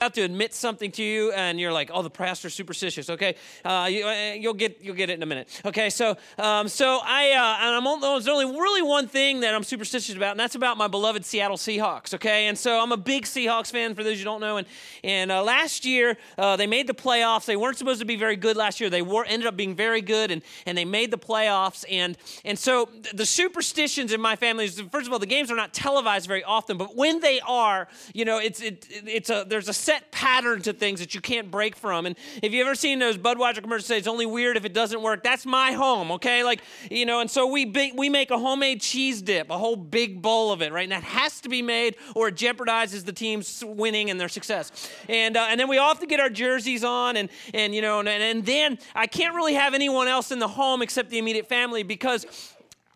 about to admit something to you and you're like oh the pastor's superstitious okay? Uh, you, will get you'll get it in a minute. Okay so um, so i uh, and i'm only, there's only really one thing that i'm superstitious about and that's about my beloved seattle seahawks okay? And so i'm a big seahawks fan for those you don't know and and uh, last year uh, they made the playoffs. They weren't supposed to be very good last year. They were ended up being very good and and they made the playoffs and and so the superstitions in my family is first of all the games are not televised very often but when they are you know it's it, it's a there's a set pattern to things that you can't break from. And if you've ever seen those Budweiser commercials say it's only weird if it doesn't work, that's my home, okay? Like, you know, and so we big, we make a homemade cheese dip, a whole big bowl of it, right? And that has to be made or it jeopardizes the team's winning and their success. And uh, and then we all have to get our jerseys on and and you know, and, and then I can't really have anyone else in the home except the immediate family because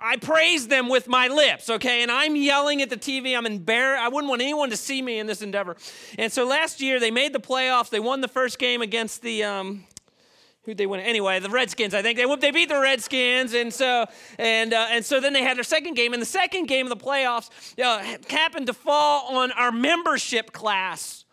I praise them with my lips, okay? And I'm yelling at the TV. I'm embarrassed. I wouldn't want anyone to see me in this endeavor. And so last year they made the playoffs. They won the first game against the um, who'd they win? Anyway, the Redskins. I think they they beat the Redskins, and so and uh, and so then they had their second game. And the second game of the playoffs uh, happened to fall on our membership class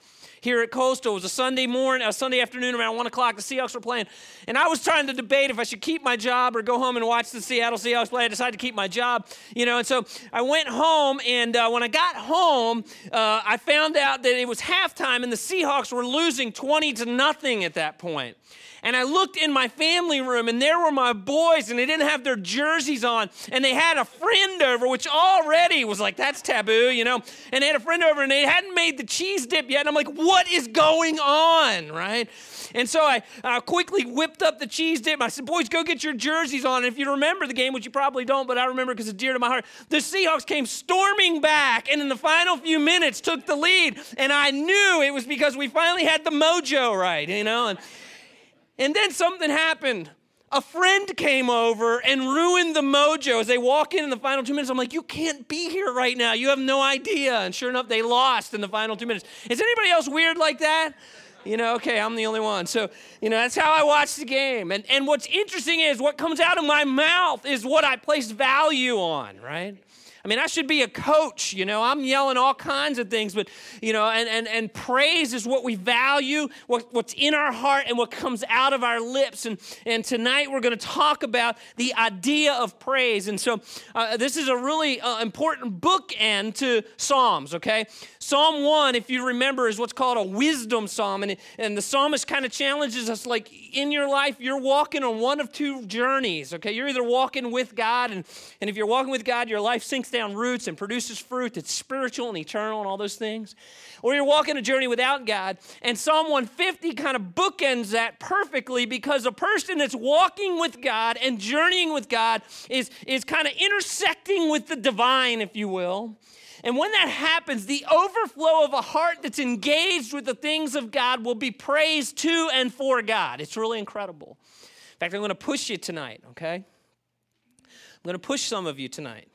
here at Coastal. It was a Sunday morning, a Sunday afternoon around one o'clock. The Seahawks were playing, and I was trying to debate if I should keep my job or go home and watch the Seattle Seahawks play. I decided to keep my job, you know. And so I went home, and uh, when I got home, uh, I found out that it was halftime, and the Seahawks were losing twenty to nothing at that point. And I looked in my family room, and there were my boys, and they didn't have their jerseys on. And they had a friend over, which already was like, that's taboo, you know? And they had a friend over, and they hadn't made the cheese dip yet. And I'm like, what is going on, right? And so I uh, quickly whipped up the cheese dip. I said, boys, go get your jerseys on. And if you remember the game, which you probably don't, but I remember because it's dear to my heart, the Seahawks came storming back and in the final few minutes took the lead. And I knew it was because we finally had the mojo right, you know? And, and then something happened. A friend came over and ruined the mojo as they walk in in the final two minutes. I'm like, you can't be here right now. You have no idea. And sure enough, they lost in the final two minutes. Is anybody else weird like that? You know, okay, I'm the only one. So, you know, that's how I watch the game. And, and what's interesting is what comes out of my mouth is what I place value on, right? I mean, I should be a coach, you know. I'm yelling all kinds of things, but, you know, and, and, and praise is what we value, what, what's in our heart, and what comes out of our lips. And, and tonight we're going to talk about the idea of praise. And so uh, this is a really uh, important bookend to Psalms, okay? Psalm 1, if you remember, is what's called a wisdom psalm. And, and the psalmist kind of challenges us like in your life, you're walking on one of two journeys, okay? You're either walking with God, and, and if you're walking with God, your life sinks down roots and produces fruit that's spiritual and eternal and all those things. Or you're walking a journey without God. And Psalm 150 kind of bookends that perfectly because a person that's walking with God and journeying with God is, is kind of intersecting with the divine, if you will. And when that happens, the overflow of a heart that's engaged with the things of God will be praised to and for God. It's really incredible. In fact, I'm going to push you tonight, okay? I'm going to push some of you tonight.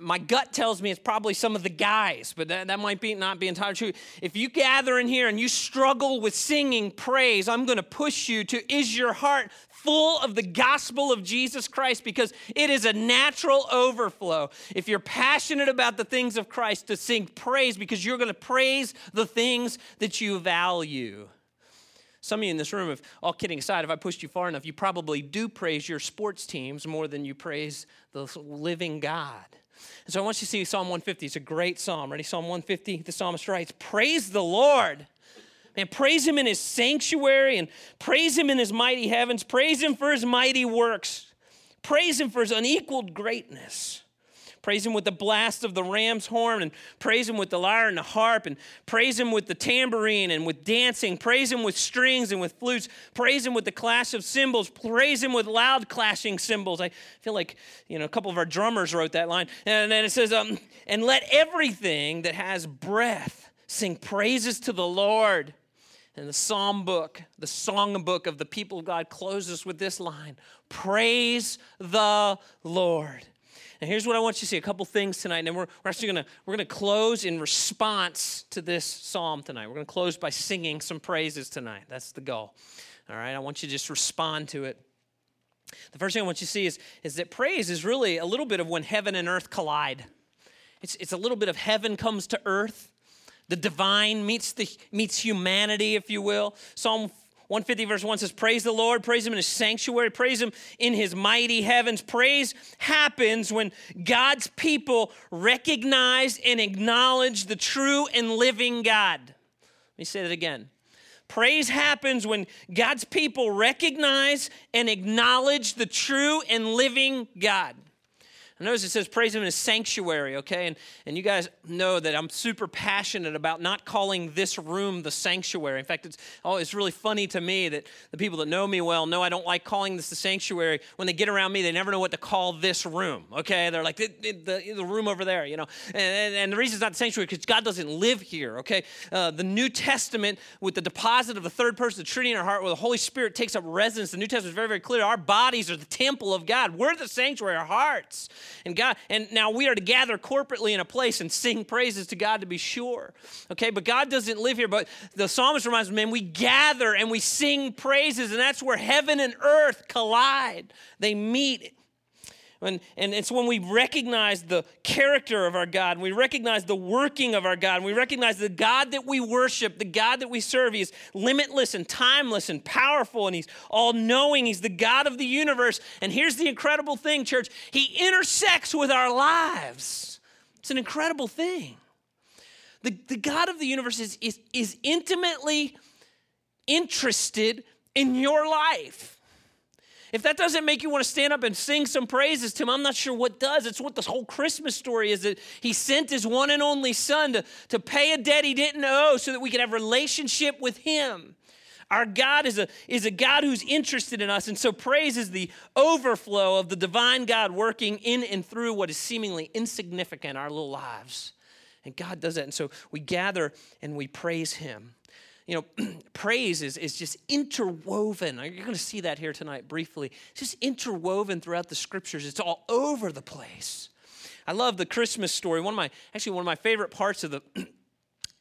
My gut tells me it's probably some of the guys, but that, that might be not be entirely true. If you gather in here and you struggle with singing praise, I'm going to push you to is your heart full of the gospel of Jesus Christ because it is a natural overflow. If you're passionate about the things of Christ, to sing praise because you're going to praise the things that you value. Some of you in this room, if all kidding aside, if I pushed you far enough, you probably do praise your sports teams more than you praise the living God. And so I want you to see Psalm 150. It's a great psalm. Ready? Psalm 150, the psalmist writes, Praise the Lord. Man, praise him in his sanctuary and praise him in his mighty heavens. Praise him for his mighty works. Praise him for his unequaled greatness. Praise him with the blast of the ram's horn, and praise him with the lyre and the harp, and praise him with the tambourine and with dancing. Praise him with strings and with flutes. Praise him with the clash of cymbals. Praise him with loud clashing cymbals. I feel like you know a couple of our drummers wrote that line. And then it says, um, "And let everything that has breath sing praises to the Lord." And the psalm book, the song book of the people of God closes with this line Praise the Lord. And here's what I want you to see a couple things tonight. And we're, we're actually going to we're going to close in response to this psalm tonight. We're going to close by singing some praises tonight. That's the goal. All right, I want you to just respond to it. The first thing I want you to see is, is that praise is really a little bit of when heaven and earth collide. It's, it's a little bit of heaven comes to earth The divine meets, the, meets humanity, if you will. Psalm 150 verse 1 says, Praise the Lord, praise him in his sanctuary, praise him in his mighty heavens. Praise happens when God's people recognize and acknowledge the true and living God. Let me say that again. Praise happens when God's people recognize and acknowledge the true and living God. Notice it says praise him in his sanctuary, okay? And, and you guys know that I'm super passionate about not calling this room the sanctuary. In fact, it's, oh, it's really funny to me that the people that know me well know I don't like calling this the sanctuary. When they get around me, they never know what to call this room, okay? They're like, the, the, the room over there, you know? And, and, and, the reason it's not the sanctuary because God doesn't live here, okay? Uh, the New Testament, with the deposit of the third person, the Trinity in our heart, where the Holy Spirit takes up residence, the New Testament is very, very clear. Our bodies are the temple of God. We're the sanctuary, our hearts. And God, and now we are to gather corporately in a place and sing praises to God to be sure. Okay, but God doesn't live here. But the psalmist reminds me, man, we gather and we sing praises, and that's where heaven and earth collide. They meet and, and it's when we recognize the character of our God, we recognize the working of our God, and we recognize the God that we worship, the God that we serve. He is limitless and timeless and powerful, and He's all knowing. He's the God of the universe. And here's the incredible thing, church He intersects with our lives. It's an incredible thing. The, the God of the universe is, is, is intimately interested in your life. If that doesn't make you want to stand up and sing some praises to him, I'm not sure what does. It's what this whole Christmas story is that he sent his one and only son to, to pay a debt he didn't owe so that we could have relationship with him. Our God is a, is a God who's interested in us. And so praise is the overflow of the divine God working in and through what is seemingly insignificant, our little lives. And God does that. And so we gather and we praise him you know, praise is, is just interwoven. You're going to see that here tonight briefly. It's just interwoven throughout the scriptures, it's all over the place. I love the Christmas story. One of my, actually, one of my favorite parts of the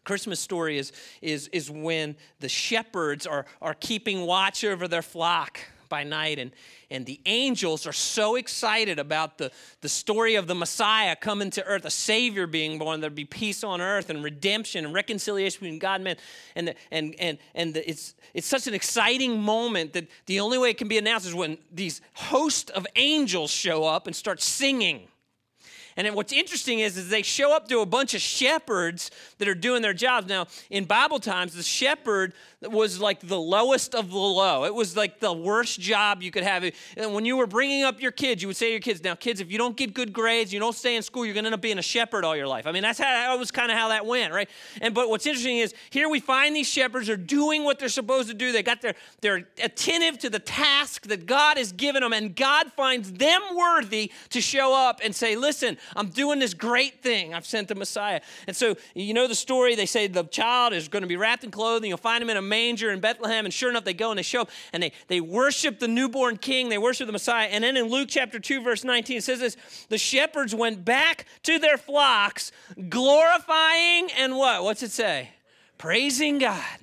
Christmas story is, is, is when the shepherds are, are keeping watch over their flock by night. And, and the angels are so excited about the, the story of the Messiah coming to earth, a Savior being born. There'd be peace on earth and redemption and reconciliation between God and man. And, the, and, and, and the, it's, it's such an exciting moment that the only way it can be announced is when these host of angels show up and start singing. And what's interesting is, is they show up to a bunch of shepherds that are doing their jobs. Now, in Bible times, the shepherd was like the lowest of the low. It was like the worst job you could have. And when you were bringing up your kids, you would say to your kids, now, kids, if you don't get good grades, you don't stay in school, you're going to end up being a shepherd all your life. I mean, that's how that was kind of how that went, right? And but what's interesting is here we find these shepherds are doing what they're supposed to do. They got their, they're attentive to the task that God has given them, and God finds them worthy to show up and say, listen, I'm doing this great thing. I've sent the Messiah. And so, you know the story. They say the child is going to be wrapped in clothing. You'll find him in a manger in Bethlehem. And sure enough, they go and they show up and they, they worship the newborn king. They worship the Messiah. And then in Luke chapter 2, verse 19, it says this the shepherds went back to their flocks, glorifying and what? What's it say? Praising God.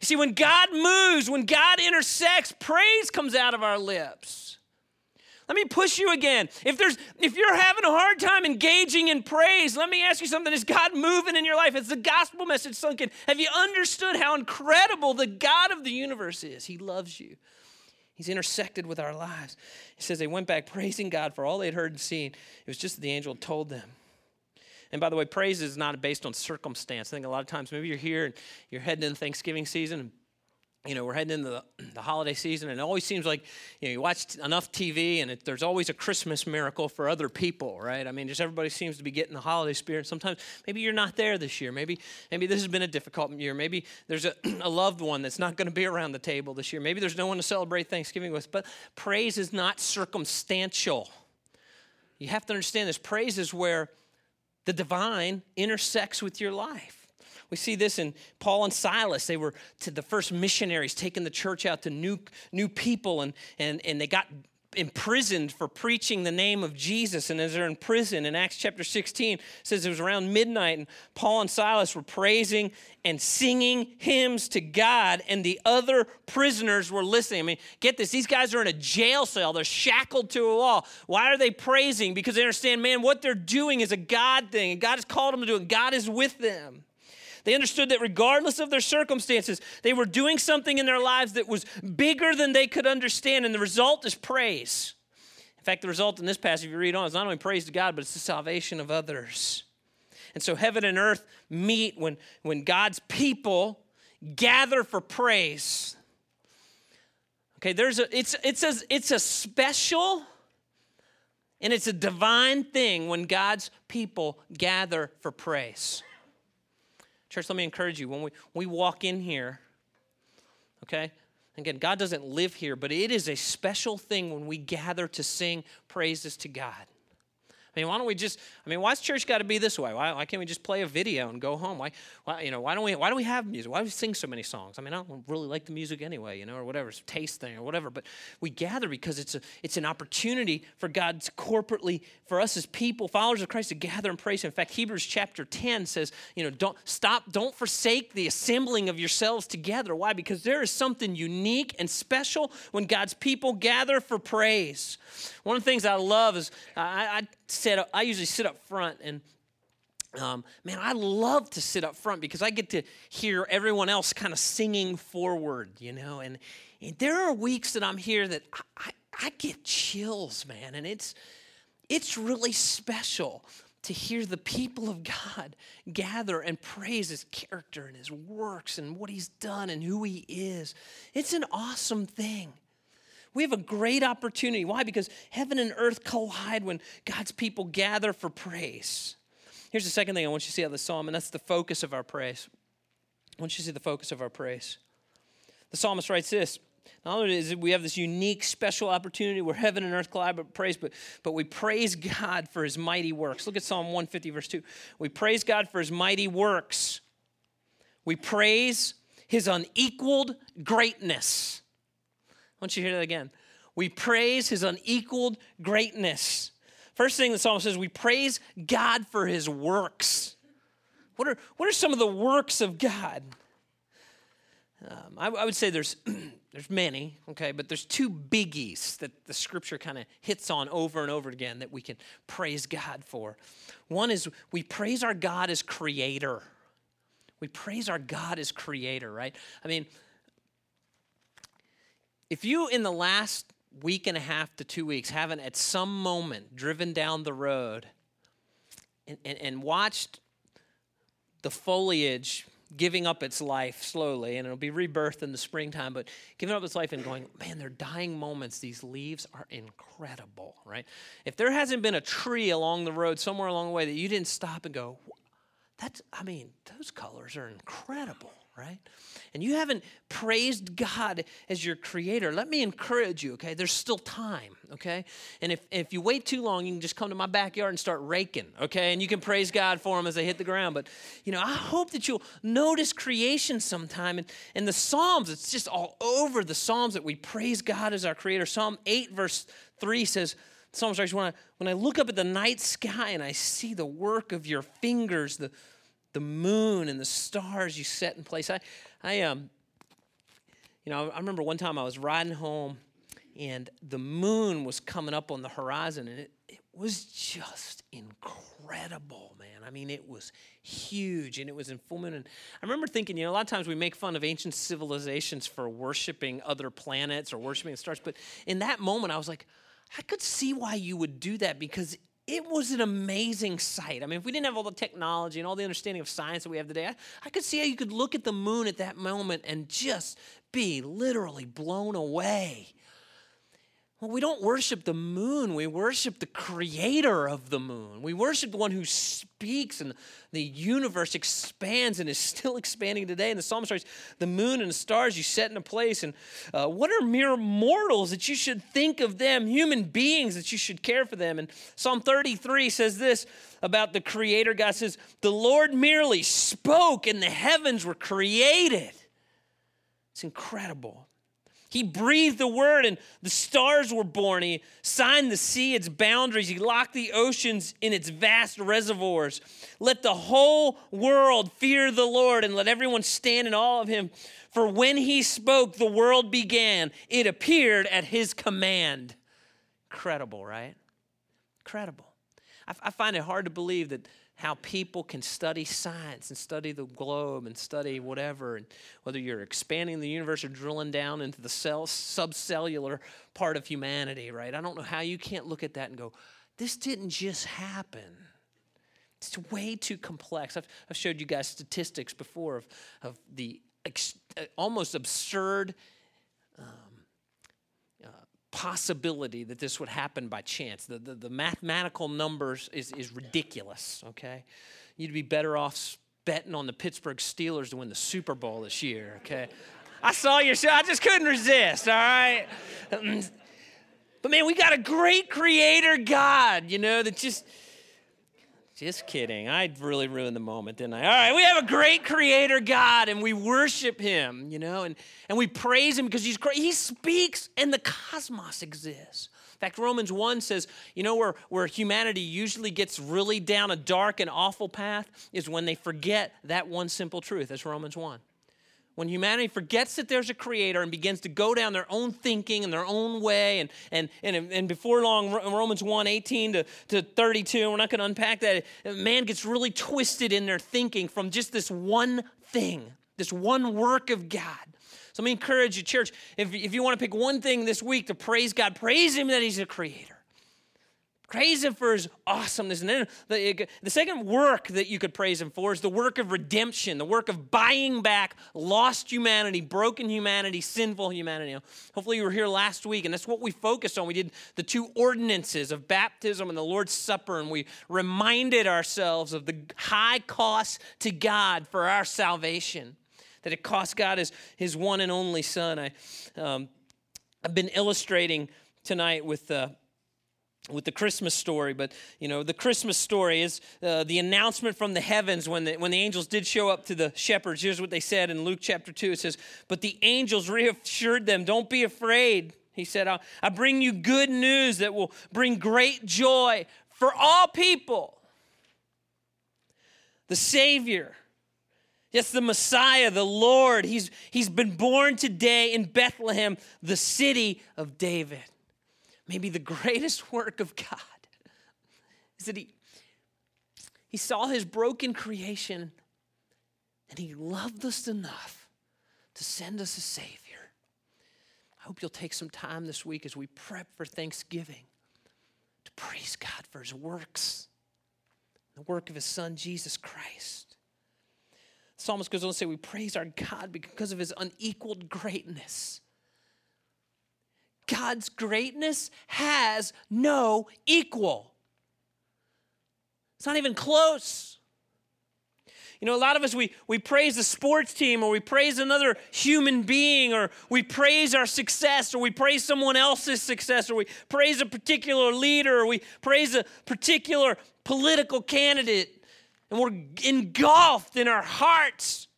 You see, when God moves, when God intersects, praise comes out of our lips. Let me push you again. If there's if you're having a hard time engaging in praise, let me ask you something. Is God moving in your life? Has the gospel message sunk in? Have you understood how incredible the God of the universe is? He loves you. He's intersected with our lives. He says they went back praising God for all they'd heard and seen. It was just that the angel told them. And by the way, praise is not based on circumstance. I think a lot of times maybe you're here and you're heading into Thanksgiving season you know, we're heading into the, the, holiday season, and it always seems like you know you watch enough TV, and it, there's always a Christmas miracle for other people, right? I mean, just everybody seems to be getting the holiday spirit. Sometimes maybe you're not there this year. Maybe maybe this has been a difficult year. Maybe there's a, a loved one that's not going to be around the table this year. Maybe there's no one to celebrate Thanksgiving with. But praise is not circumstantial. You have to understand this. Praise is where the divine intersects with your life. We see this in Paul and Silas. They were the first missionaries taking the church out to new, new people, and, and, and they got imprisoned for preaching the name of Jesus. And as they're in prison, in Acts chapter 16, says it was around midnight, and Paul and Silas were praising and singing hymns to God, and the other prisoners were listening. I mean, get this, these guys are in a jail cell, they're shackled to a wall. Why are they praising? Because they understand, man, what they're doing is a God thing, and God has called them to do it, God is with them. They understood that regardless of their circumstances, they were doing something in their lives that was bigger than they could understand, and the result is praise. In fact, the result in this passage, if you read on, is not only praise to God, but it's the salvation of others. And so heaven and earth meet when, when God's people gather for praise. Okay, there's a it's it's a it's a special and it's a divine thing when God's people gather for praise. Church, let me encourage you when we, we walk in here, okay? Again, God doesn't live here, but it is a special thing when we gather to sing praises to God. I mean, why don't we just? I mean, why's church got to be this way? Why, why can't we just play a video and go home? Why, why, you know, why don't we? Why do we have music? Why do we sing so many songs? I mean, I don't really like the music anyway, you know, or whatever, it's a taste thing or whatever. But we gather because it's a, it's an opportunity for God to corporately, for us as people, followers of Christ, to gather and praise Him. In fact, Hebrews chapter ten says, you know, don't stop, don't forsake the assembling of yourselves together. Why? Because there is something unique and special when God's people gather for praise. One of the things I love is I, I sit up, I usually sit up front and um, man, I love to sit up front because I get to hear everyone else kind of singing forward, you know. And, and there are weeks that I'm here that I, I, I get chills, man, and it's it's really special to hear the people of God gather and praise His character and His works and what He's done and who He is. It's an awesome thing. We have a great opportunity. Why? Because heaven and earth collide when God's people gather for praise. Here's the second thing I want you to see out of the psalm, and that's the focus of our praise. I want you to see the focus of our praise. The psalmist writes this. Not only is it we have this unique, special opportunity where heaven and earth collide but praise, but, but we praise God for his mighty works. Look at Psalm 150, verse 2. We praise God for his mighty works. We praise his unequaled greatness want you to hear that again. We praise his unequaled greatness. First thing the psalmist says, we praise God for his works. What are, what are some of the works of God? Um, I, I, would say there's, there's many, okay, but there's two biggies that the scripture kind of hits on over and over again that we can praise God for. One is we praise our God as creator. We praise our God as creator, right? I mean, if you, in the last week and a half to two weeks, haven't at some moment driven down the road and, and, and watched the foliage giving up its life slowly, and it'll be rebirth in the springtime, but giving up its life and going, man, they're dying moments. These leaves are incredible, right? If there hasn't been a tree along the road somewhere along the way that you didn't stop and go, that's, I mean, those colors are incredible right? And you haven't praised God as your creator, let me encourage you, okay? There's still time, okay? And if, if you wait too long, you can just come to my backyard and start raking, okay? And you can praise God for them as they hit the ground. But, you know, I hope that you'll notice creation sometime. And, and the Psalms, it's just all over the Psalms that we praise God as our creator. Psalm 8, verse 3 says, Psalm writes, when I, when I look up at the night sky and I see the work of your fingers, the the moon and the stars you set in place. I, I um, you know, I remember one time I was riding home and the moon was coming up on the horizon and it, it was just incredible, man. I mean, it was huge and it was in full moon. And I remember thinking, you know, a lot of times we make fun of ancient civilizations for worshiping other planets or worshiping the stars, but in that moment I was like, I could see why you would do that because it was an amazing sight. I mean, if we didn't have all the technology and all the understanding of science that we have today, I, I, could see how you could look at the moon at that moment and just be literally blown away well, we don't worship the moon. We worship the creator of the moon. We worship the one who speaks and the universe expands and is still expanding today. And the psalmist writes, The moon and the stars you set in a place. And uh, what are mere mortals that you should think of them, human beings that you should care for them? And Psalm 33 says this about the creator God says, The Lord merely spoke and the heavens were created. It's incredible. He breathed the word and the stars were born. He signed the sea its boundaries. He locked the oceans in its vast reservoirs. Let the whole world fear the Lord and let everyone stand in awe of him. For when he spoke, the world began. It appeared at his command. Incredible, right? Incredible. I, I find it hard to believe that how people can study science and study the globe and study whatever, and whether you're expanding the universe or drilling down into the cell, subcellular part of humanity, right? I don't know how you can't look at that and go, this didn't just happen. It's way too complex. I've, I've showed you guys statistics before of, of the ex, uh, almost absurd uh, possibility that this would happen by chance. The, the, the mathematical numbers is, is ridiculous, okay? You'd be better off betting on the Pittsburgh Steelers to win the Super Bowl this year, okay? I saw your show, I just couldn't resist, all right? Mm. But man, we got a great creator God, you know, that just just kidding. I really ruined the moment, didn't I? All right, we have a great creator God and we worship him, you know, and, and we praise him because he's great. He speaks and the cosmos exists. In fact, Romans 1 says, you know, where, where humanity usually gets really down a dark and awful path is when they forget that one simple truth. That's Romans 1 when humanity forgets that there's a creator and begins to go down their own thinking and their own way and and and, and before long romans 1 18 to, to 32 we're not going to unpack that man gets really twisted in their thinking from just this one thing this one work of god. So let me encourage you church if, if you want to pick one thing this week to praise god praise him that he's a creator Praise him for his awesomeness. And then the, the second work that you could praise him for is the work of redemption, the work of buying back lost humanity, broken humanity, sinful humanity. Hopefully, you were here last week, and that's what we focused on. We did the two ordinances of baptism and the Lord's Supper, and we reminded ourselves of the high cost to God for our salvation, that it cost God his, his one and only Son. I, um, I've been illustrating tonight with. Uh, with the Christmas story, but you know the Christmas story is uh, the announcement from the heavens when the, when the angels did show up to the shepherds. Here's what they said in Luke chapter two. It says, "But the angels reassured them, don't be afraid." He said, "I, I bring you good news that will bring great joy for all people." The Savior. Yes, the Messiah, the Lord. He's, he's been born today in Bethlehem, the city of David maybe the greatest work of God is that he, he saw his broken creation and he loved us enough to send us a Savior. I hope you'll take some time this week as we prep for Thanksgiving to praise God for his works, the work of his Son, Jesus Christ. The psalmist goes on to say, We praise our God because of his unequaled greatness. God's greatness has no equal. It's not even close. You know, a lot of us, we, we praise the sports team or we praise another human being or we praise our success or we praise someone else's success or we praise a particular leader or we praise a particular political candidate. And we're engulfed in our hearts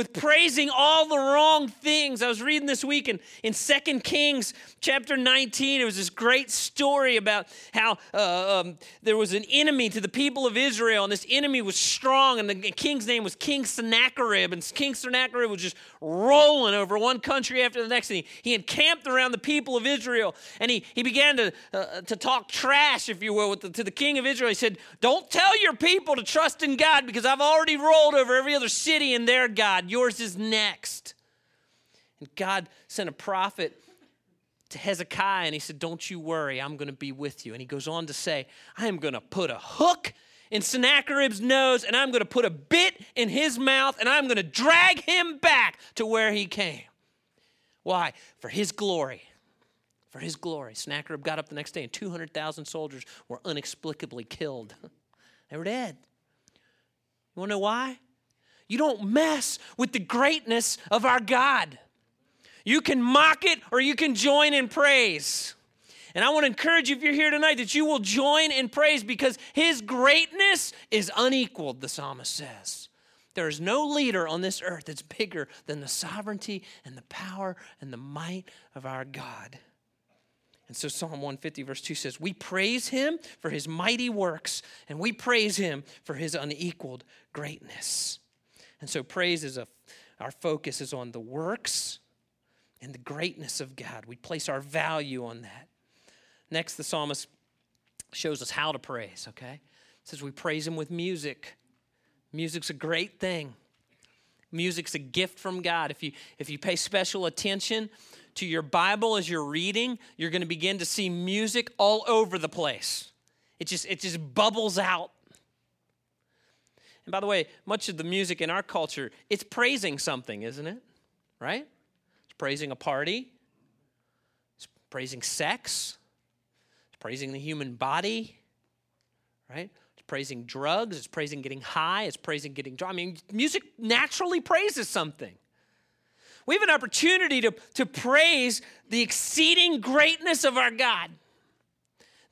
with praising all the wrong things. I was reading this week in, in 2 Kings chapter 19. It was this great story about how uh, um, there was an enemy to the people of Israel, and this enemy was strong, and the king's name was King Sennacherib. And King Sennacherib was just rolling over one country after the next. And he, he encamped around the people of Israel, and he, he began to, uh, to talk trash, if you will, the, to the king of Israel. He said, Don't tell your people to trust in God because I've already rolled over every other city in their God. Yours is next. And God sent a prophet to Hezekiah and he said, Don't you worry, I'm going to be with you. And he goes on to say, I am going to put a hook in Sennacherib's nose and I'm going to put a bit in his mouth and I'm going to drag him back to where he came. Why? For his glory. For his glory. Sennacherib got up the next day and 200,000 soldiers were inexplicably killed. they were dead. You want to know why? You don't mess with the greatness of our God. You can mock it or you can join in praise. And I want to encourage you if you're here tonight that you will join in praise because his greatness is unequaled, the psalmist says. There is no leader on this earth that's bigger than the sovereignty and the power and the might of our God. And so Psalm 150, verse 2 says, We praise him for his mighty works, and we praise him for his unequaled greatness. And so praise is a, our focus is on the works and the greatness of God. We place our value on that. Next, the psalmist shows us how to praise, okay? It says we praise him with music. Music's a great thing. Music's a gift from God. If you if you pay special attention to your Bible as you're reading, you're going to begin to see music all over the place. It just it just bubbles out. And by the way, much of the music in our culture, it's praising something, isn't it? Right? It's praising a party. It's praising sex. It's praising the human body. Right? It's praising drugs. It's praising getting high. It's praising getting drunk. I mean, music naturally praises something. We have an opportunity to, to praise the exceeding greatness of our God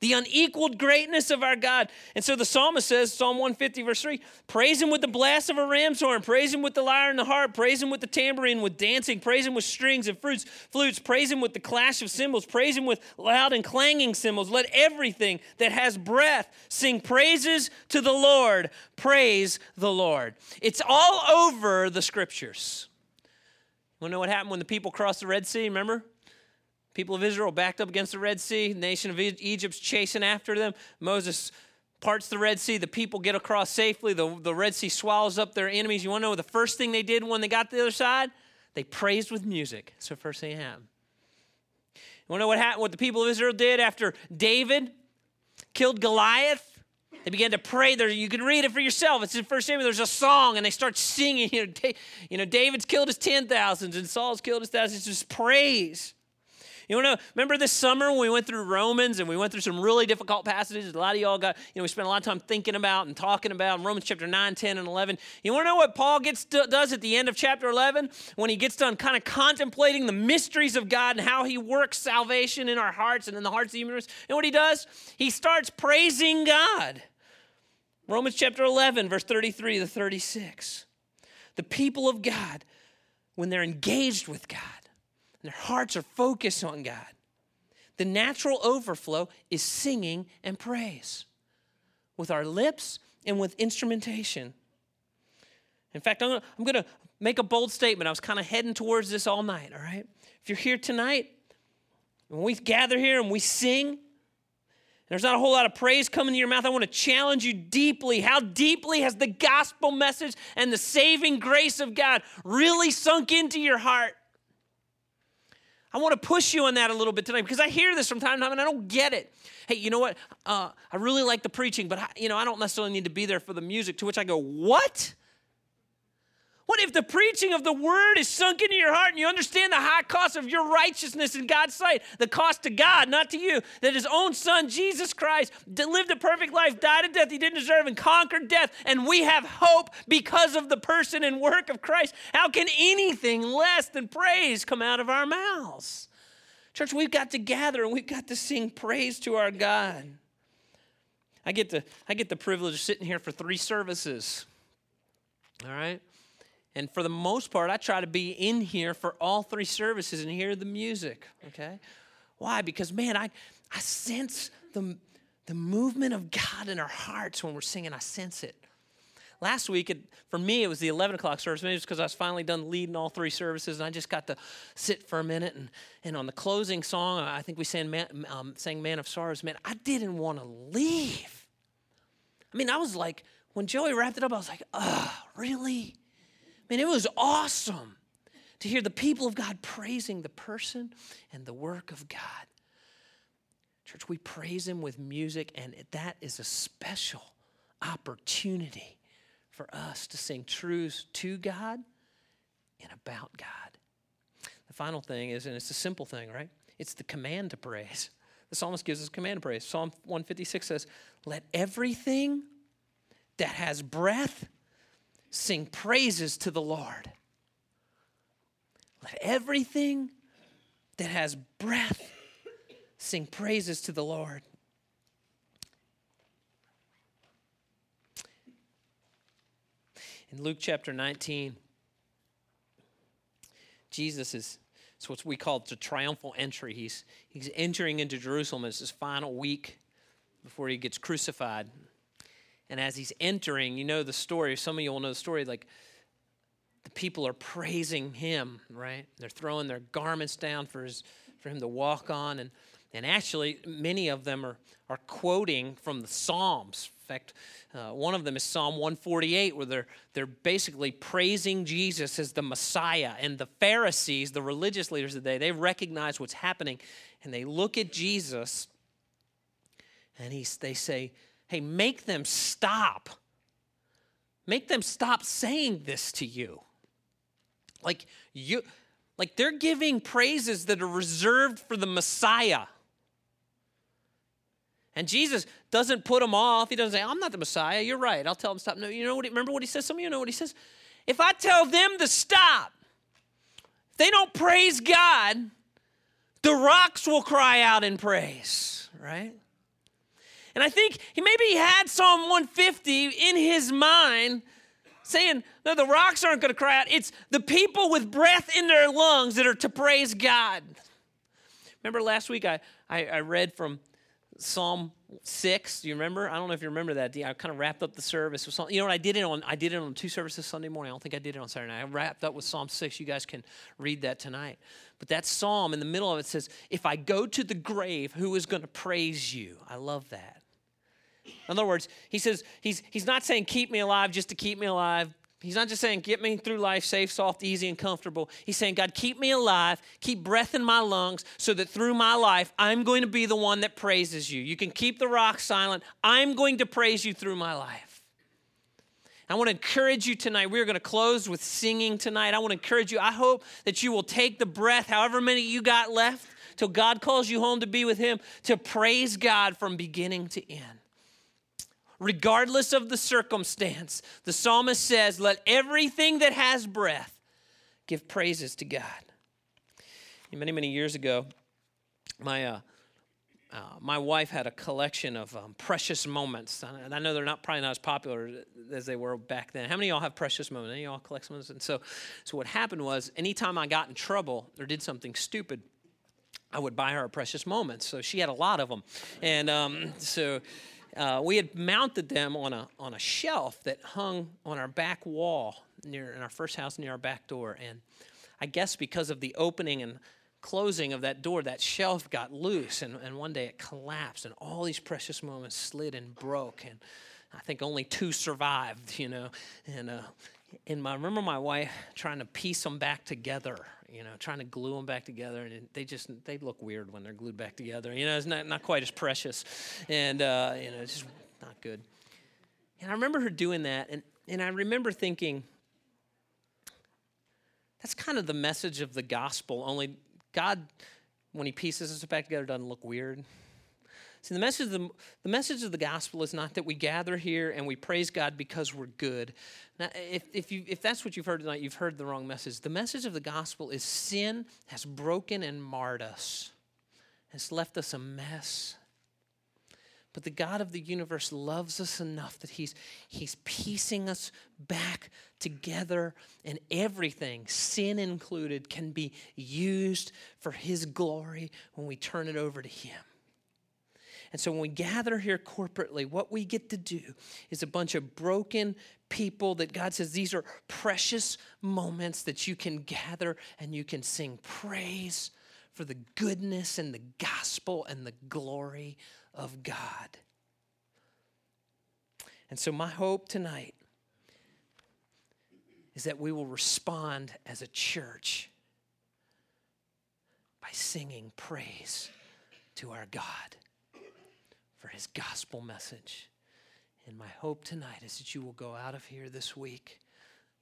the unequaled greatness of our God. And so the psalmist says, Psalm 150, verse 3 Praise him with the blast of a ram's horn, praise him with the lyre and the harp, praise him with the tambourine, with dancing, praise him with strings and fruits, flutes, praise him with the clash of cymbals, praise him with loud and clanging cymbals. Let everything that has breath sing praises to the Lord. Praise the Lord. It's all over the scriptures. You want to know what happened when the people crossed the Red Sea? Remember? People of Israel backed up against the Red Sea. Nation of Egypt's chasing after them. Moses parts the Red Sea. The people get across safely. The, the Red Sea swallows up their enemies. You want to know the first thing they did when they got to the other side? They praised with music. The first thing happened. You want to know what happened? What the people of Israel did after David killed Goliath? They began to pray. There, you can read it for yourself. It's in First Samuel. There's a song, and they start singing. You know, you know David's killed his ten thousands, and Saul's killed his thousands. It's just praise. You wanna know, remember this summer when we went through Romans and we went through some really difficult passages? A lot of y'all got, you know, we spent a lot of time thinking about and talking about in Romans chapter 9, 10, and 11. You want to know what Paul gets to, does at the end of chapter 11? When he gets done kind of contemplating the mysteries of God and how he works salvation in our hearts and in the hearts of the universe. And what he does? He starts praising God. Romans chapter 11, verse 33 to 36. The people of God, when they're engaged with God, and their hearts are focused on God. The natural overflow is singing and praise with our lips and with instrumentation. In fact, I'm going to make a bold statement. I was kind of heading towards this all night, all right? If you're here tonight, when we gather here and we sing, there's not a whole lot of praise coming to your mouth. I want to challenge you deeply. How deeply has the gospel message and the saving grace of God really sunk into your heart? I want to push you on that a little bit tonight because I hear this from time to time and I don't get it. Hey, you know what? Uh, I really like the preaching, but I, you know I don't necessarily need to be there for the music. To which I go, what? What if the preaching of the word is sunk into your heart and you understand the high cost of your righteousness in God's sight? The cost to God, not to you. That his own son, Jesus Christ, lived a perfect life, died a death he didn't deserve, and conquered death. And we have hope because of the person and work of Christ. How can anything less than praise come out of our mouths? Church, we've got to gather and we've got to sing praise to our God. I get the, I get the privilege of sitting here for three services. All right? And for the most part, I try to be in here for all three services and hear the music, okay? Why? Because, man, I, I sense the, the movement of God in our hearts when we're singing. I sense it. Last week, it, for me, it was the 11 o'clock service. Maybe it's because I was finally done leading all three services and I just got to sit for a minute. And, and on the closing song, I think we sang Man, um, sang Man of Sorrows. Man, I didn't want to leave. I mean, I was like, when Joey wrapped it up, I was like, oh, really? Mean, it was awesome to hear the people of God praising the person and the work of God. Church, we praise Him with music, and that is a special opportunity for us to sing truths to God and about God. The final thing is, and it's a simple thing, right? It's the command to praise. The psalmist gives us command to praise. Psalm 156 says, Let everything that has breath sing praises to the Lord. Let everything that has breath sing praises to the Lord. In Luke chapter 19, Jesus is it's what we call the triumphal entry. He's, he's entering into Jerusalem as his final week before he gets crucified. And as he's entering, you know the story. Some of you will know the story. Like the people are praising him, right? They're throwing their garments down for his for him to walk on. And and actually, many of them are are quoting from the Psalms In fact, uh, one of them is Psalm 148, where they're, they're basically praising Jesus as the Messiah. And the Pharisees, the religious leaders of the day, they recognize what's happening and they look at Jesus and he, they say, Hey, make them stop. Make them stop saying this to you. Like you like they're giving praises that are reserved for the Messiah. And Jesus doesn't put them off. He doesn't say, I'm not the Messiah. You're right. I'll tell them stop. No, you know what? He, remember what he says? Some of you know what he says? If I tell them to stop, if they don't praise God, the rocks will cry out in praise, right? And I think he maybe he had Psalm 150 in his mind saying, no, the rocks aren't going to cry out. It's the people with breath in their lungs that are to praise God. Remember last week I, I, I read from Psalm 6. Do you remember? I don't know if you remember that. I kind of wrapped up the service with Psalm. You know what? I did it on I did it on two services Sunday morning. I don't think I did it on Saturday night. I wrapped up with Psalm 6. You guys can read that tonight. But that psalm in the middle of it says, If I go to the grave, who is going to praise you? I love that. In other words, he says, he's, he's not saying keep me alive just to keep me alive. He's not just saying get me through life safe, soft, easy, and comfortable. He's saying, God, keep me alive, keep breath in my lungs, so that through my life, I'm going to be the one that praises you. You can keep the rock silent. I'm going to praise you through my life. I want to encourage you tonight. We're going to close with singing tonight. I want to encourage you. I hope that you will take the breath, however many you got left, till God calls you home to be with Him, to praise God from beginning to end regardless of the circumstance. The psalmist says, Let everything that has breath give praises to God. Many, many years ago, my, uh, uh, my wife had a collection of um, precious moments. And I know they're not probably not as popular as they were back then. How many of y'all have precious moments? Any of y'all collect moments? And so, so what happened was, anytime I got in trouble or did something stupid, I would buy her a precious moment. So she had a lot of them. And um, so uh, we had mounted them on a, on a shelf that hung on our back wall near in our first house near our back door. And I guess because of the opening and closing of that door, that shelf got loose, and, and one day it collapsed, and all these precious moments slid and broke. And I think only two survived, you know. And uh, and my, I remember my wife trying to piece them back together, you know, trying to glue them back together, and they just they look weird when they're glued back together. You know, it's not not quite as precious, and uh, you know, it's just not good. And I remember her doing that, and and I remember thinking, that's kind of the message of the gospel. Only God, when He pieces us back together, doesn't look weird. See, the message, of the, the message of the gospel is not that we gather here and we praise God because we're good. Now, if, if, you, if that's what you've heard tonight, you've heard the wrong message. The message of the gospel is sin has broken and marred us, has left us a mess. But the God of the universe loves us enough that he's, he's piecing us back together, and everything, sin included, can be used for His glory when we turn it over to Him. And so when we gather here corporately, what we get to do is a bunch of broken people that God says these are precious moments that you can gather and you can sing praise for the goodness and the gospel and the glory of God. And so, my hope tonight is that we will respond as a church by singing praise to our God for his gospel message. And my hope tonight is that you will go out of here this week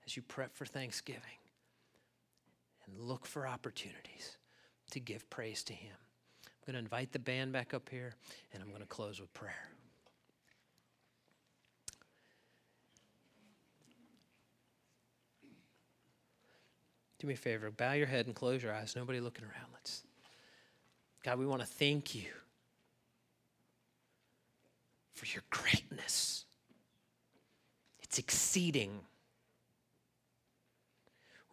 as you prep for Thanksgiving and look for opportunities to give praise to him. I'm going to invite the band back up here and I'm going to close with prayer. Do me a favor, bow your head and close your eyes. Nobody looking around. Let's God, we want to thank you for your greatness. It's exceeding.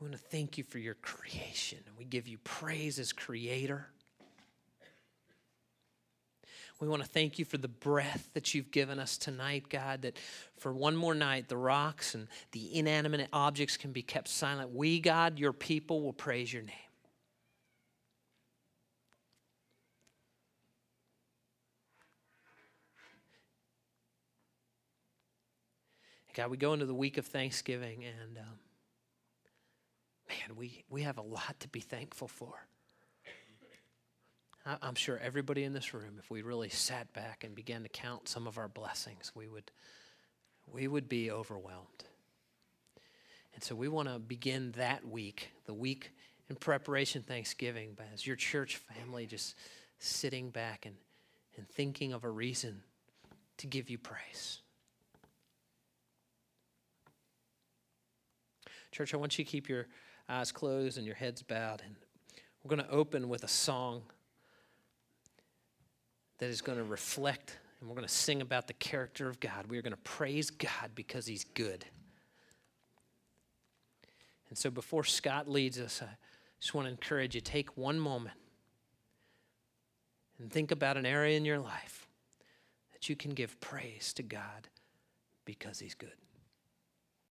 We want to thank you for your creation. We give you praise as creator. We want to thank you for the breath that you've given us tonight, God, that for one more night, the rocks and the inanimate objects can be kept silent. We, God, your people, will praise your name. God, we go into the week of Thanksgiving, and um, man, we, we have a lot to be thankful for. I'm sure everybody in this room, if we really sat back and began to count some of our blessings, we would, we would be overwhelmed. And so we want to begin that week, the week in preparation Thanksgiving, but as your church family just sitting back and, and thinking of a reason to give you praise. Church, I want you to keep your eyes closed and your heads bowed. And we're going to open with a song that is going to reflect, and we're going to sing about the character of God. We are going to praise God because He's good. And so before Scott leads us, I just want to encourage you take one moment and think about an area in your life that you can give praise to God because He's good.